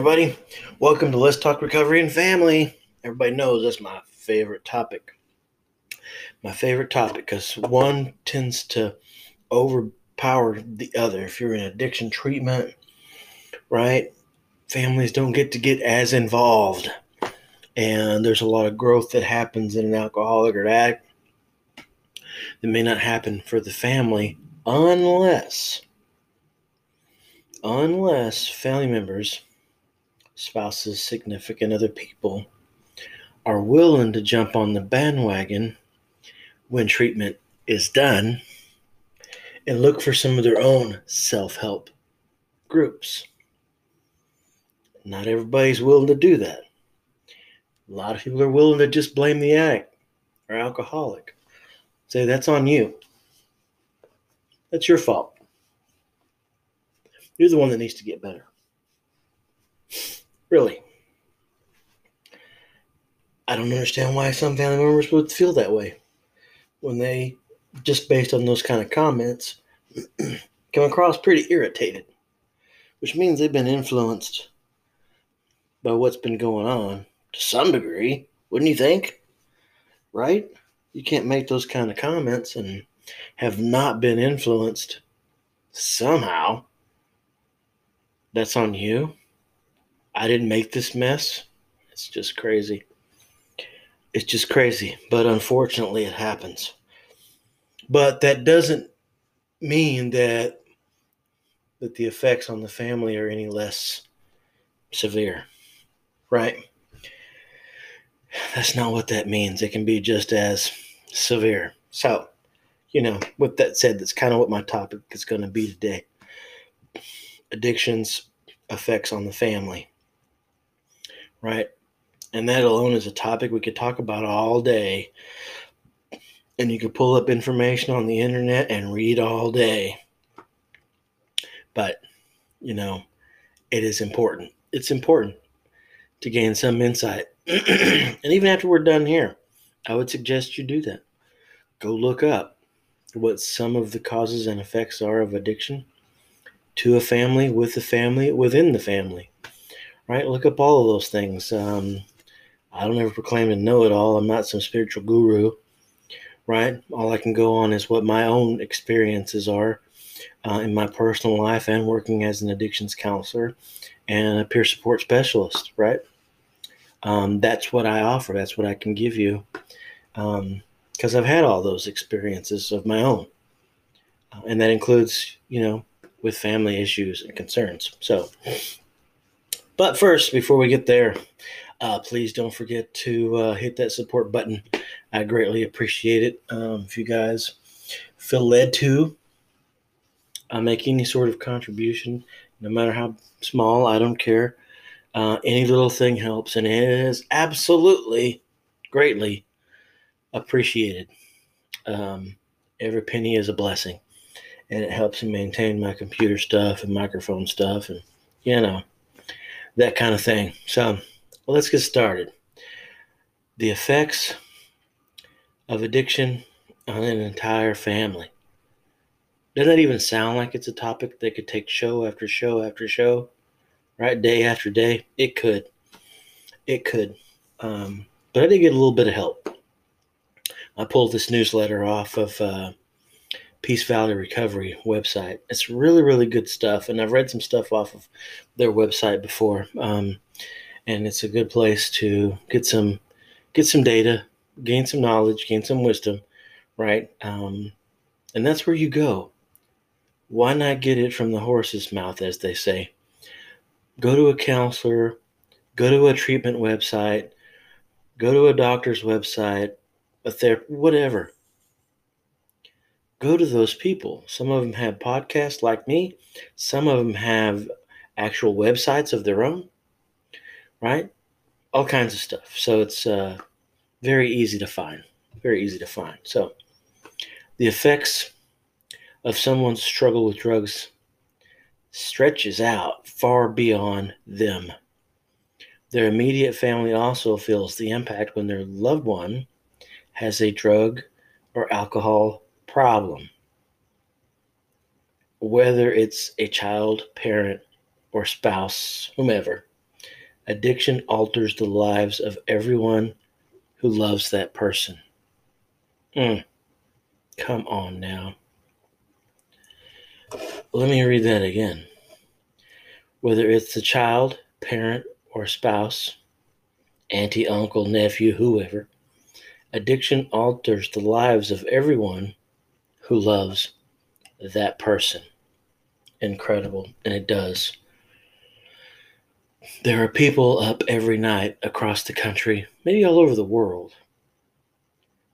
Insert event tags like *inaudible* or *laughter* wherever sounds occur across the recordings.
everybody. Welcome to Let's Talk Recovery and Family. Everybody knows that's my favorite topic. My favorite topic because one tends to overpower the other. If you're in addiction treatment, right, families don't get to get as involved. And there's a lot of growth that happens in an alcoholic or addict that may not happen for the family unless unless family members spouses, significant other people are willing to jump on the bandwagon when treatment is done and look for some of their own self help groups. Not everybody's willing to do that. A lot of people are willing to just blame the addict or alcoholic. Say that's on you. That's your fault. You're the one that needs to get better. Really. I don't understand why some family members would feel that way when they, just based on those kind of comments, *clears throat* come across pretty irritated, which means they've been influenced by what's been going on to some degree, wouldn't you think? Right? You can't make those kind of comments and have not been influenced somehow. That's on you. I didn't make this mess. It's just crazy. It's just crazy. But unfortunately, it happens. But that doesn't mean that that the effects on the family are any less severe, right? That's not what that means. It can be just as severe. So, you know, with that said, that's kind of what my topic is going to be today. Addictions effects on the family right? And that alone is a topic we could talk about all day. And you could pull up information on the internet and read all day. But, you know, it is important. It's important to gain some insight. *clears throat* and even after we're done here, I would suggest you do that. Go look up what some of the causes and effects are of addiction to a family, with the family, within the family right? Look up all of those things. Um, I don't ever proclaim to know it all. I'm not some spiritual guru, right? All I can go on is what my own experiences are uh, in my personal life and working as an addictions counselor and a peer support specialist, right? Um, that's what I offer. That's what I can give you because um, I've had all those experiences of my own. Uh, and that includes, you know, with family issues and concerns. So, but first, before we get there, uh, please don't forget to uh, hit that support button. I greatly appreciate it. Um, if you guys feel led to uh, make any sort of contribution, no matter how small, I don't care. Uh, any little thing helps, and it is absolutely greatly appreciated. Um, every penny is a blessing, and it helps me maintain my computer stuff and microphone stuff, and you know that kind of thing. So well, let's get started. The effects of addiction on an entire family. Doesn't that even sound like it's a topic that could take show after show after show, right? Day after day? It could. It could. Um, but I did get a little bit of help. I pulled this newsletter off of uh, Peace Valley Recovery website. It's really, really good stuff. And I've read some stuff off of their website before. Um, and it's a good place to get some get some data, gain some knowledge, gain some wisdom, right? Um, and that's where you go. Why not get it from the horse's mouth, as they say? Go to a counselor, go to a treatment website, go to a doctor's website, a therapist, whatever go to those people. Some of them have podcasts like me, some of them have actual websites of their own, right? All kinds of stuff. So it's uh, very easy to find. Very easy to find. So the effects of someone's struggle with drugs stretches out far beyond them. Their immediate family also feels the impact when their loved one has a drug or alcohol problem, whether it's a child, parent, or spouse, whomever, Addiction alters the lives of everyone who loves that person. Mm. Come on now. Let me read that again. Whether it's the child, parent, or spouse, auntie, uncle, nephew, whoever, addiction alters the lives of everyone who loves that person. Incredible. And it does. There are people up every night across the country, maybe all over the world,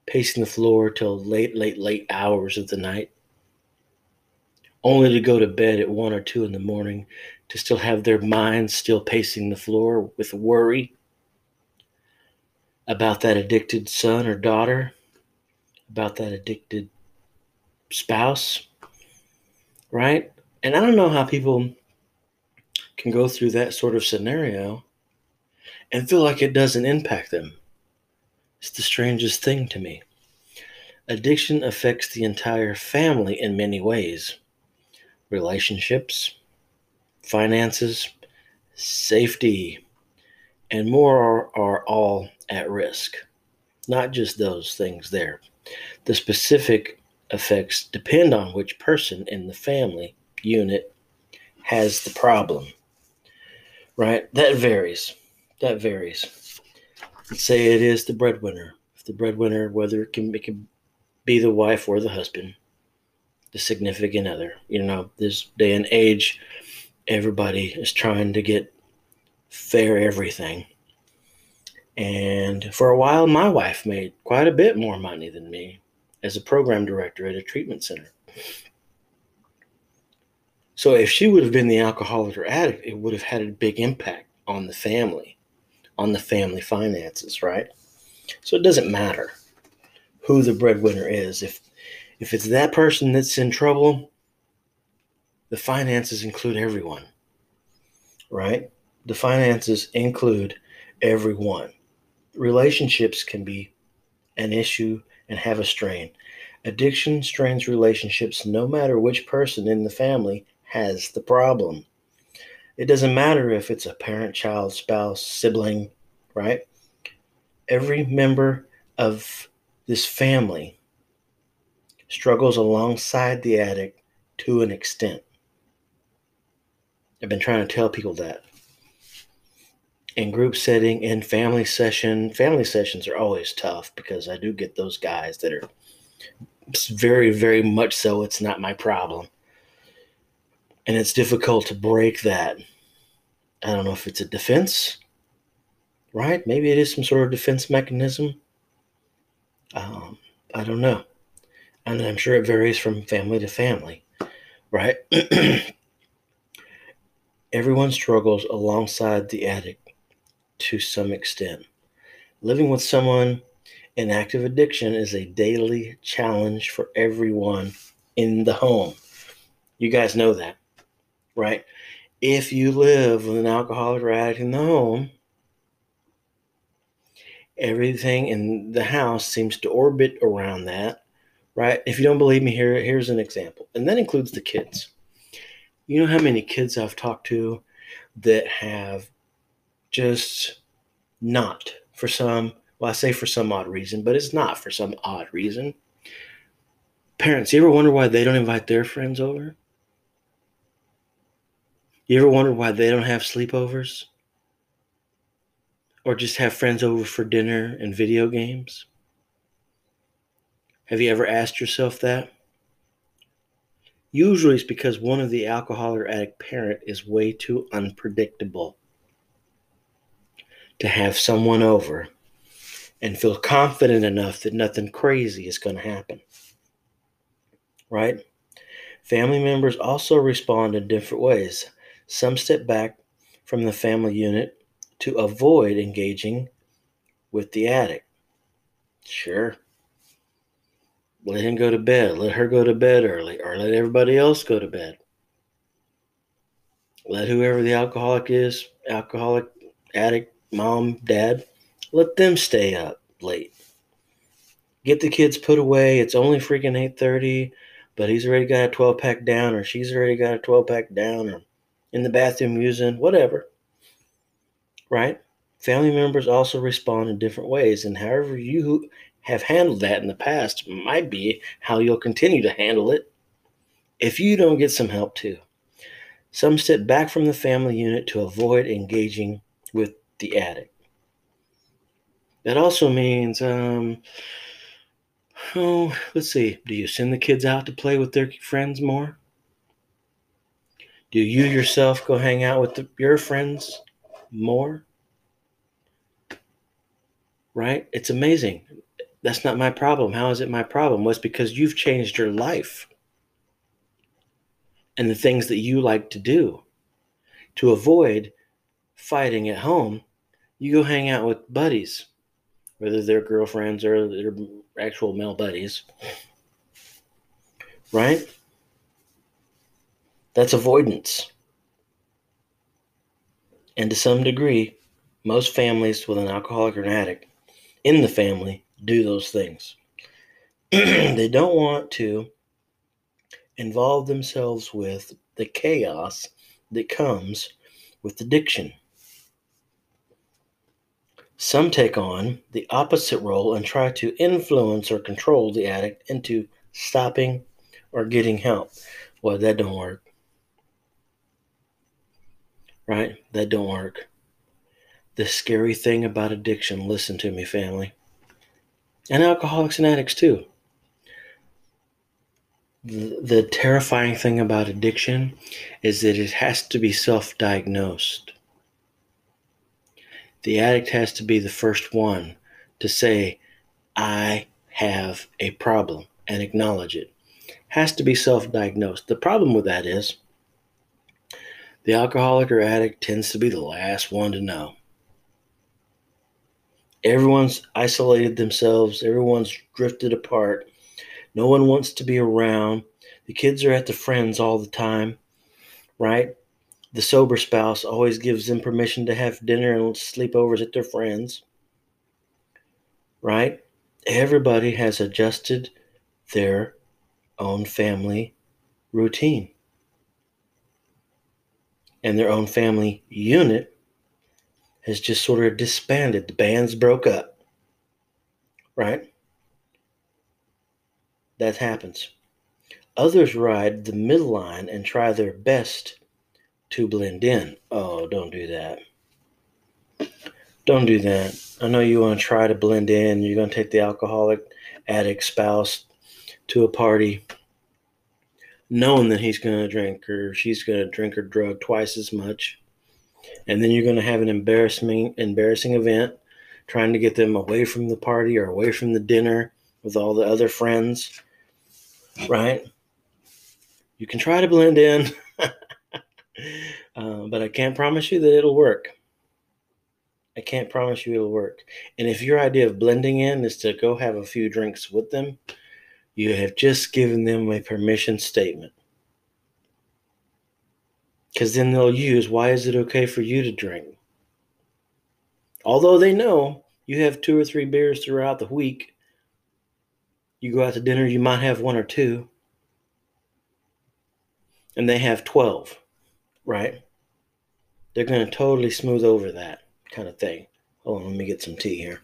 pacing the floor till late, late, late hours of the night, only to go to bed at one or two in the morning to still have their minds still pacing the floor with worry about that addicted son or daughter, about that addicted spouse, right? And I don't know how people can go through that sort of scenario and feel like it doesn't impact them. It's the strangest thing to me. Addiction affects the entire family in many ways relationships, finances, safety, and more are, are all at risk. Not just those things there. The specific effects depend on which person in the family unit has the problem. Right? That varies. That varies. Let's say it is the breadwinner. If the breadwinner, whether it can, it can be the wife or the husband, the significant other. You know, this day and age, everybody is trying to get fair everything. And for a while, my wife made quite a bit more money than me as a program director at a treatment center. So if she would have been the alcoholic or addict, it would have had a big impact on the family, on the family finances, right? So it doesn't matter who the breadwinner is. If if it's that person that's in trouble, the finances include everyone. Right? The finances include everyone. Relationships can be an issue and have a strain. Addiction strains relationships no matter which person in the family has the problem. It doesn't matter if it's a parent, child, spouse, sibling, right? Every member of this family struggles alongside the addict to an extent. I've been trying to tell people that. In group setting, in family session, family sessions are always tough because I do get those guys that are very, very much so, it's not my problem. And it's difficult to break that. I don't know if it's a defense, right? Maybe it is some sort of defense mechanism. Um, I don't know. And I'm sure it varies from family to family, right? *clears throat* Everyone struggles alongside the addict to some extent. Living with someone in active addiction is a daily challenge for everyone in the home. You guys know that, right? If you live with an alcoholic or addict in the home, everything in the house seems to orbit around that, right? If you don't believe me, here, here's an example. And that includes the kids. You know how many kids I've talked to that have just not, for some, well, I say for some odd reason, but it's not for some odd reason. Parents, you ever wonder why they don't invite their friends over? You ever wonder why they don't have sleepovers? Or just have friends over for dinner and video games? Have you ever asked yourself that? Usually it's because one of the alcohol or addict parent is way too unpredictable to have someone over and feel confident enough that nothing crazy is going to happen. Right? Family members also respond in different ways. Some step back from the family unit to avoid engaging with the addict. Sure let him go to bed. Let her go to bed early, or let everybody else go to bed. Let whoever the alcoholic is, alcoholic, addict, mom, dad, let them stay up late. Get the kids put away. It's only freaking 8:30, but he's already got a 12 pack down, or she's already got a 12 pack down, or in the bathroom using whatever. right? Family members also respond in different ways, and however you have handled that in the past might be how you'll continue to handle it if you don't get some help too. Some step back from the family unit to avoid engaging with the addict. That also means, um, oh, let's see, do you send the kids out to play with their friends more? Do you yourself go hang out with the, your friends more? Right? It's amazing. That's not my problem. How is it my problem? Was well, because you've changed your life and the things that you like to do. To avoid fighting at home, you go hang out with buddies, whether they're girlfriends or they're actual male buddies. Right? That's avoidance. And to some degree, most families with an alcoholic or an addict in the family do those things. *clears throat* they don't want to involve themselves with the chaos that comes with addiction. Some take on the opposite role and try to influence or control the addict into stopping or getting help. Well, that don't work. Right? That don't work. The scary thing about addiction, listen to me, family, and alcoholics and addicts too the, terrifying thing about addiction is that it has to be self diagnosed. The addict has to be the first one to say, I have a problem and acknowledge it. Has to be self diagnosed. The problem with that is the alcoholic or addict tends to be the last one to know. Everyone's isolated themselves, everyone's drifted apart no one wants to be around. The kids are at the friends all the time, right? The sober spouse always gives them permission to have dinner and sleepovers at their friends, right? Everybody has adjusted their own family routine and their own family unit has just sort of disbanded. The bands broke up, right? that happens. Others ride the middle line and try their best to blend in. Oh, don't do that. Don't do that. I know you want to try to blend in. You're going to take the alcoholic addict spouse to a party knowing that he's going to drink or she's going to drink or drug twice as much. And then you're going to have an embarrassing embarrassing event trying to get them away from the party or away from the dinner with all the other friends right? You can try to blend in, *laughs* uh, but I can't promise you that it'll work. I can't promise you it'll work. And if your idea of blending in is to go have a few drinks with them, you have just given them a permission statement. Because then they'll use, why is it okay for you to drink? Although they know you have two or three beers throughout the week you go out to dinner, you might have one or two, and they have 12, right? They're going to totally smooth over that kind of thing. Hold on, let me get some tea here.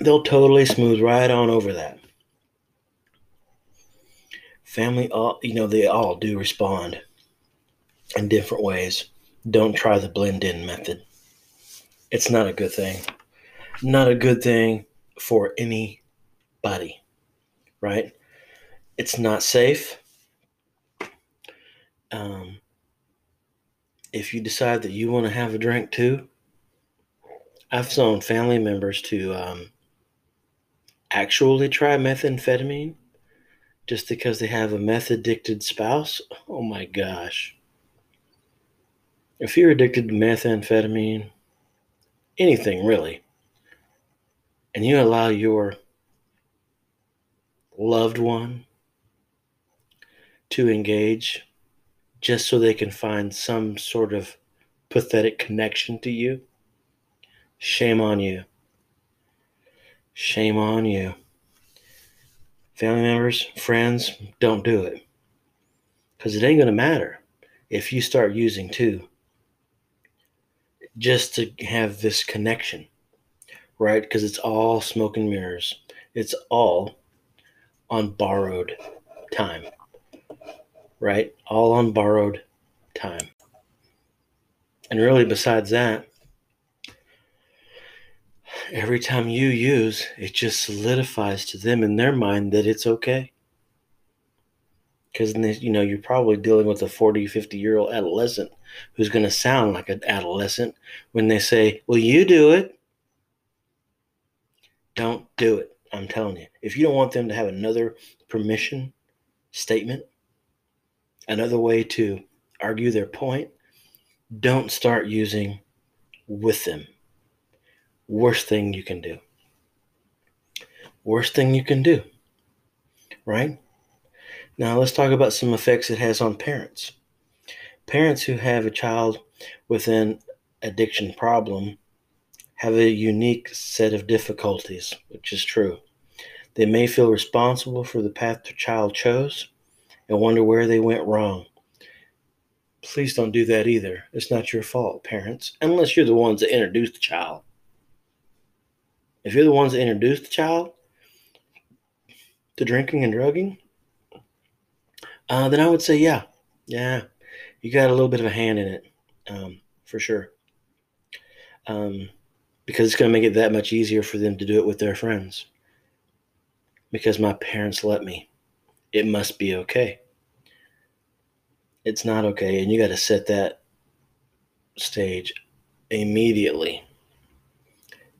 They'll totally smooth right on over that. Family, all you know, they all do respond in different ways. Don't try the blend in method. It's not a good thing not a good thing for anybody, right? It's not safe. Um, if you decide that you want to have a drink too, I've known family members to um, actually try methamphetamine just because they have a meth addicted spouse. Oh my gosh. If you're addicted to methamphetamine, anything really, and you allow your loved one to engage just so they can find some sort of pathetic connection to you, shame on you. Shame on you. Family members, friends, don't do it. Because it ain't going to matter. if you start using too, just to have this connection, right? Because it's all smoke and mirrors. It's all on borrowed time, right? All on borrowed time. And really, besides that, every time you use, it just solidifies to them in their mind that it's okay. Because, you know, you're probably dealing with a 40, 50 year old adolescent who's going to sound like an adolescent when they say, Well, you do it. Don't do it. I'm telling you. If you don't want them to have another permission statement, another way to argue their point, don't start using with them. Worst thing you can do. Worst thing you can do. Right? Now, let's talk about some effects it has on parents. Parents who have a child with an addiction problem have a unique set of difficulties, which is true. They may feel responsible for the path their child chose and wonder where they went wrong. Please don't do that either. It's not your fault, parents, unless you're the ones that introduced the child. If you're the ones that introduced the child to drinking and drugging, uh, then I would say, yeah, yeah, you got a little bit of a hand in it, um, for sure. Um, because it's going to make it that much easier for them to do it with their friends. Because my parents let me. It must be okay it's not okay. And you got to set that stage immediately.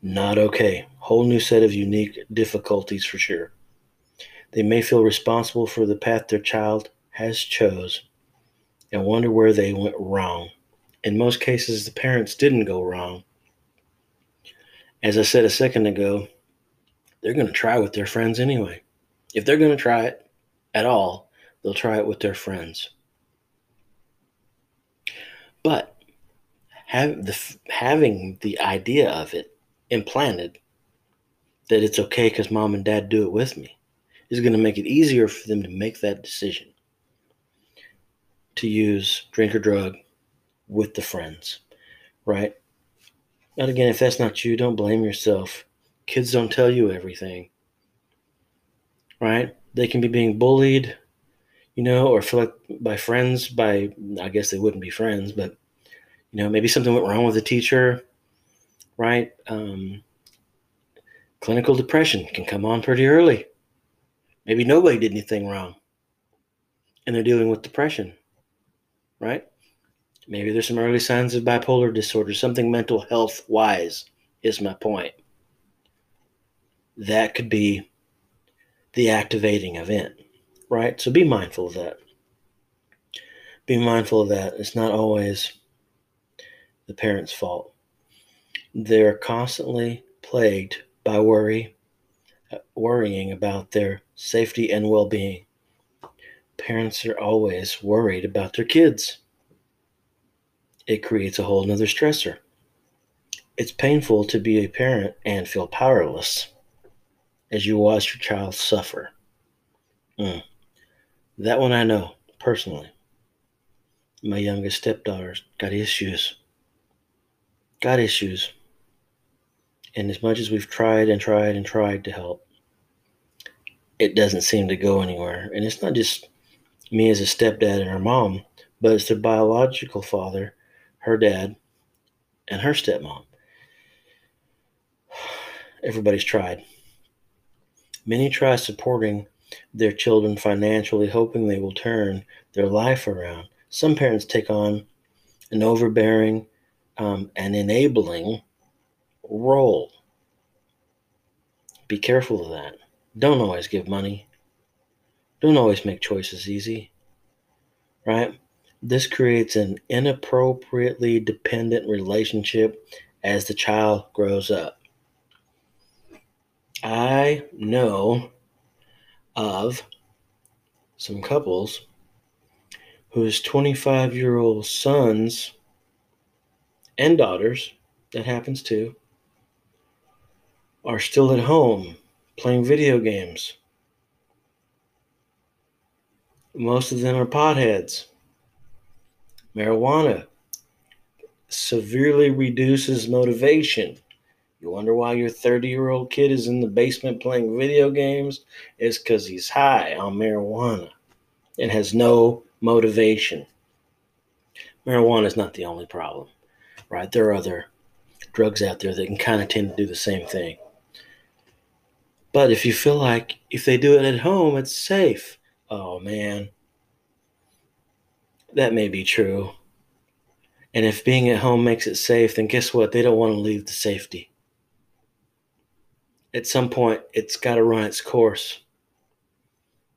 Not okay. Whole new set of unique difficulties for sure. They may feel responsible for the path their child has chose and wonder where they went wrong. In most cases, the parents didn't go wrong. As I said a second ago, they're going to try with their friends anyway. If they're going to try it at all, they'll try it with their friends. But have the having the idea of it implanted that it's okay because mom and dad do it with me is going to make it easier for them to make that decision to use drink or drug with the friends, right? And again, if that's not you, don't blame yourself. Kids don't tell you everything, right? They can be being bullied you know, or feel like by friends, by I guess they wouldn't be friends, but you know, maybe something went wrong with the teacher, right? Um, clinical depression can come on pretty early. Maybe nobody did anything wrong, and they're dealing with depression, right? Maybe there's some early signs of bipolar disorder, something mental health wise, is my point. That could be the activating event right? So be mindful of that. Be mindful of that. It's not always the parent's fault. They're constantly plagued by worry, uh, worrying about their safety and well being. Parents are always worried about their kids. It creates a whole nother stressor. It's painful to be a parent and feel powerless as you watch your child suffer. Mm. That one I know personally. My youngest stepdaughter's got issues. Got issues. And as much as we've tried and tried and tried to help, it doesn't seem to go anywhere. And it's not just me as a stepdad and her mom, but it's their biological father, her dad, and her stepmom. *sighs* Everybody's tried. Many try supporting their children financially, hoping they will turn their life around. Some parents take on an overbearing um, and enabling role. Be careful of that. Don't always give money. Don't always make choices easy. Right? This creates an inappropriately dependent relationship as the child grows up. I know of some couples whose 25 year old sons and daughters, that happens too, are still at home playing video games. Most of them are potheads. Marijuana severely reduces motivation. You wonder why your 30 year old kid is in the basement playing video games? It's because he's high on marijuana and has no motivation. Marijuana is not the only problem, right? There are other drugs out there that can kind of tend to do the same thing. But if you feel like if they do it at home, it's safe. Oh man, that may be true. And if being at home makes it safe, then guess what? They don't want to leave the safety. At some point, it's got to run its course.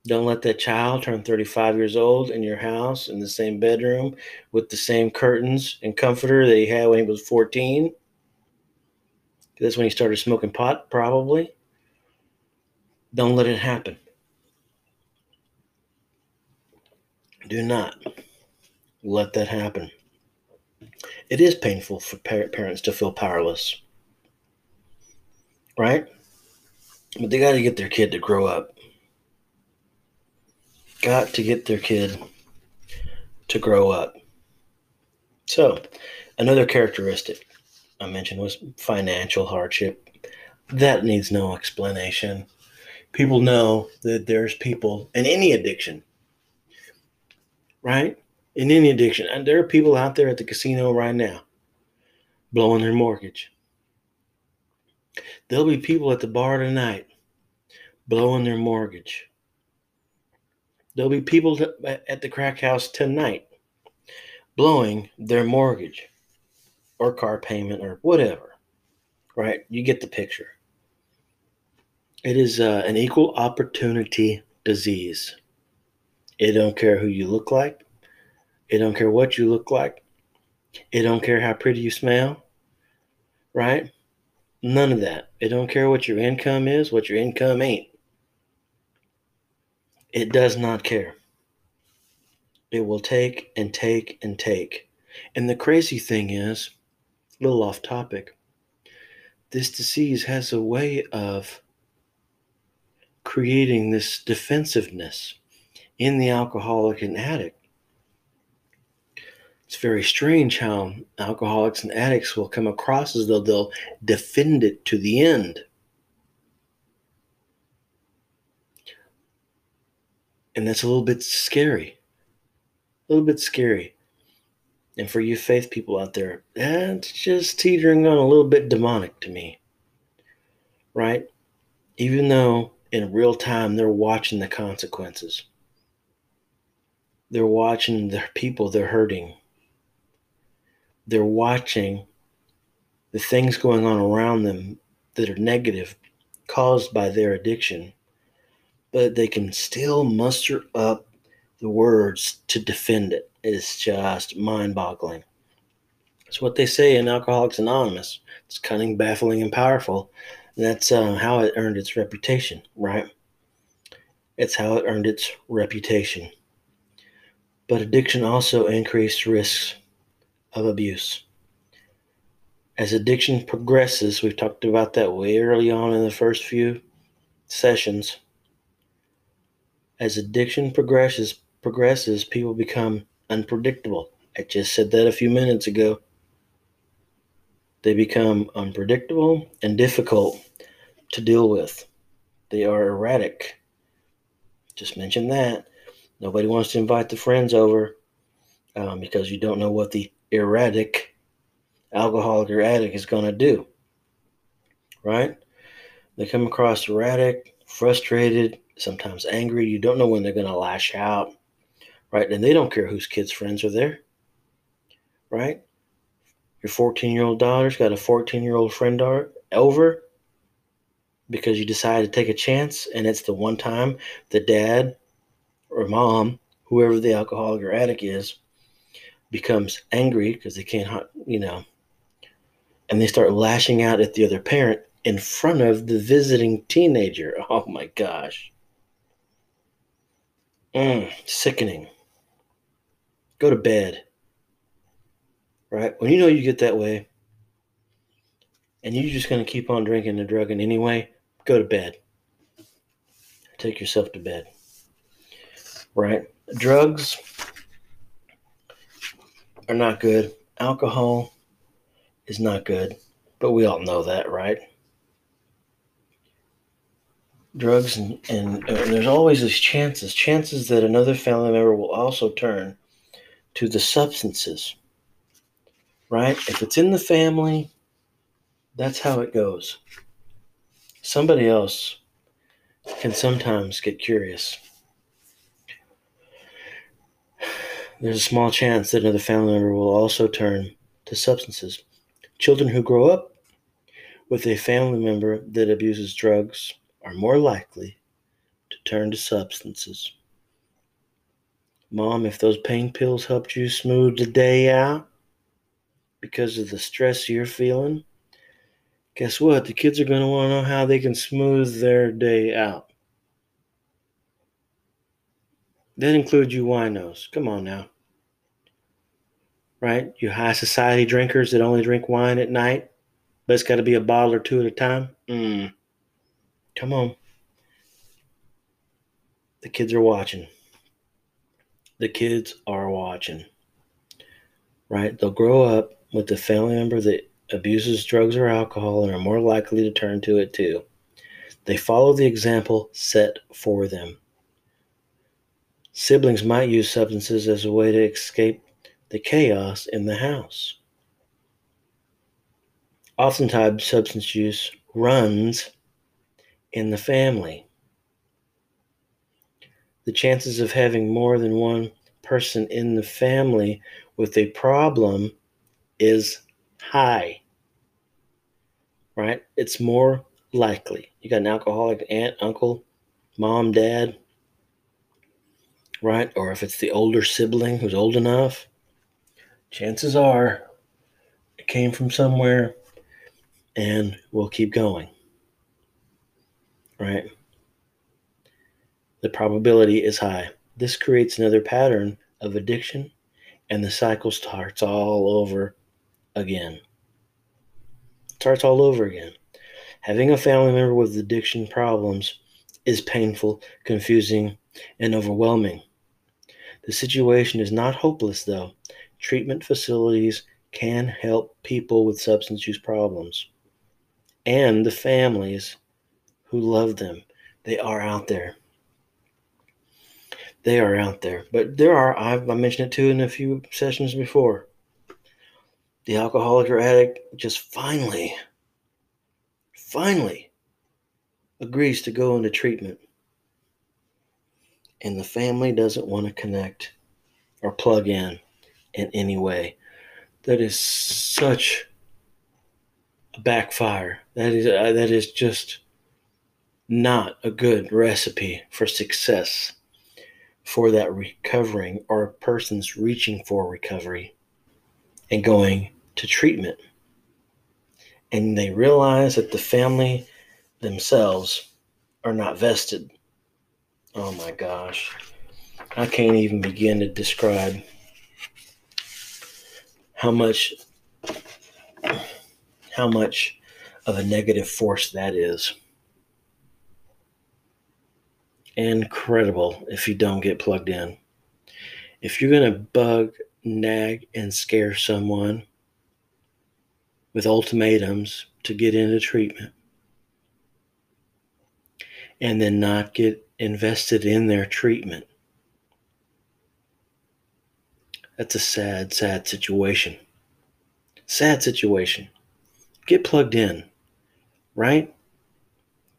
Don't let that child turn 35 years old in your house in the same bedroom with the same curtains and comforter that he had when he was 14. That's when he started smoking pot, probably. Don't let it happen. Do not let that happen. It is painful for parents to feel powerless, right? But they got to get their kid to grow up. Got to get their kid to grow up. So, another characteristic I mentioned was financial hardship. That needs no explanation. People know that there's people in any addiction, right? In any addiction. And there are people out there at the casino right now blowing their mortgage. There'll be people at the bar tonight blowing their mortgage. There'll be people at the crack house tonight blowing their mortgage or car payment or whatever. Right? You get the picture. It is uh, an equal opportunity disease. It don't care who you look like. It don't care what you look like. It don't care how pretty you smell. Right? None of that. It don't care what your income is, what your income ain't. It does not care. It will take and take and take. And the crazy thing is, a little off topic, this disease has a way of creating this defensiveness in the alcoholic and addict. It's very strange how alcoholics and addicts will come across as though they'll defend it to the end. And that's a little bit scary. A little bit scary. And for you faith people out there, that's just teetering on a little bit demonic to me. Right? Even though in real time they're watching the consequences. They're watching the people they're hurting. They're watching the things going on around them that are negative caused by their addiction, but they can still muster up the words to defend it. It's just mind boggling. It's what they say in Alcoholics Anonymous. It's cunning, baffling, and powerful. That's uh, how it earned its reputation, right? It's how it earned its reputation. But addiction also increased risks of abuse. As addiction progresses, we've talked about that way early on in the first few sessions. As addiction progresses, progresses, people become unpredictable. I just said that a few minutes ago. They become unpredictable and difficult to deal with. They are erratic. Just mention that. Nobody wants to invite the friends over um, because you don't know what the erratic alcoholic or addict is going to do. Right? They come across erratic, frustrated, sometimes angry. You don't know when they're going to lash out. Right? And they don't care whose kids' friends are there. Right? Your 14 year old daughter's got a 14 year old friend over because you decided to take a chance and it's the one time the dad or mom, whoever the alcoholic or addict is, becomes angry because they can't, you know, and they start lashing out at the other parent in front of the visiting teenager. *laughs* Oh my gosh. Mm, sickening. Go to bed right? When you know you get that way and you're just going to keep on drinking and drugging anyway, go to bed. Take yourself to bed, right? Drugs are not good. Alcohol is not good, but we all know that, right? Drugs and, and, and there's always these chances, chances that another family member will also turn to the substances, right? If it's in the family, that's how it goes. Somebody else can sometimes get curious. There's a small chance that another family member will also turn to substances. Children who grow up with a family member that abuses drugs are more likely to turn to substances. Mom, if those pain pills helped you smooth the day out because of the stress you're feeling, guess what? The kids are going to want to know how they can smooth their day out. That includes you winos. Come on now. Right? You high society drinkers that only drink wine at night, but it's got to be a bottle or two at a time. Mm. Come on. The kids are watching the kids are watching. Right? They'll grow up with a family member that abuses drugs or alcohol and are more likely to turn to it too. They follow the example set for them. Siblings might use substances as a way to escape the chaos in the house. Oftentimes, substance use runs in the family the chances of having more than one person in the family with a problem is high. Right? It's more likely. You got an alcoholic aunt, uncle, mom, dad, right? Or if it's the older sibling who's old enough, chances are it came from somewhere and we'll keep going. Right? the probability is high. This creates another pattern of addiction, and the cycle starts all over again. Starts all over again. Having a family member with addiction problems is painful, confusing, and overwhelming. The situation is not hopeless, though. Treatment facilities can help people with substance use problems and the families who love them. They are out there they are out there. But there are, I've I mentioned it too in a few sessions before. The alcoholic or addict just finally, finally agrees to go into treatment. And the family doesn't want to connect or plug in in any way. That is such a backfire. That is uh, that is just not a good recipe for success for that recovering or a person's reaching for recovery and going to treatment. And they realize that the family themselves are not vested. Oh my gosh. I can't even begin to describe how much how much of a negative force that is incredible if you don't get plugged in. If you're going to bug, nag, and scare someone with ultimatums to get into treatment and then not get invested in their treatment, that's a sad, sad situation. Sad situation. Get plugged in, right?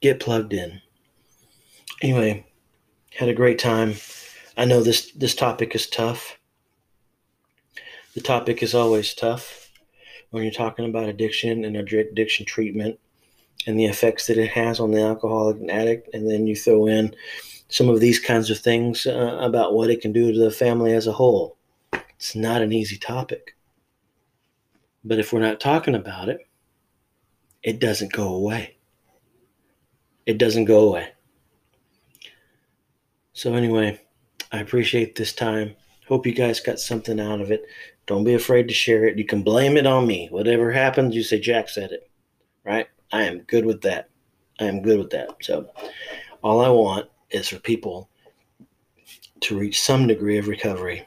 Get plugged in. Anyway, had a great time. I know this this topic is tough. The topic is always tough when you're talking about addiction and addiction treatment and the effects that it has on the alcoholic and addict, and then you throw in some of these kinds of things uh, about what it can do to the family as a whole. It's not an easy topic. But if we're not talking about it, it doesn't go away. It doesn't go away. So, anyway, I appreciate this time. Hope you guys got something out of it. Don't be afraid to share it. You can blame it on me. Whatever happens, you say, Jack said it, right? I am good with that. I am good with that. So, all I want is for people to reach some degree of recovery.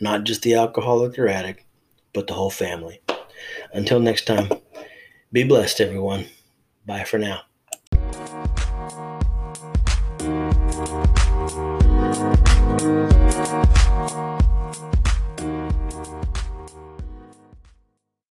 not just the alcoholic or addict, but the whole family. Until next time, be blessed, everyone. Bye for now.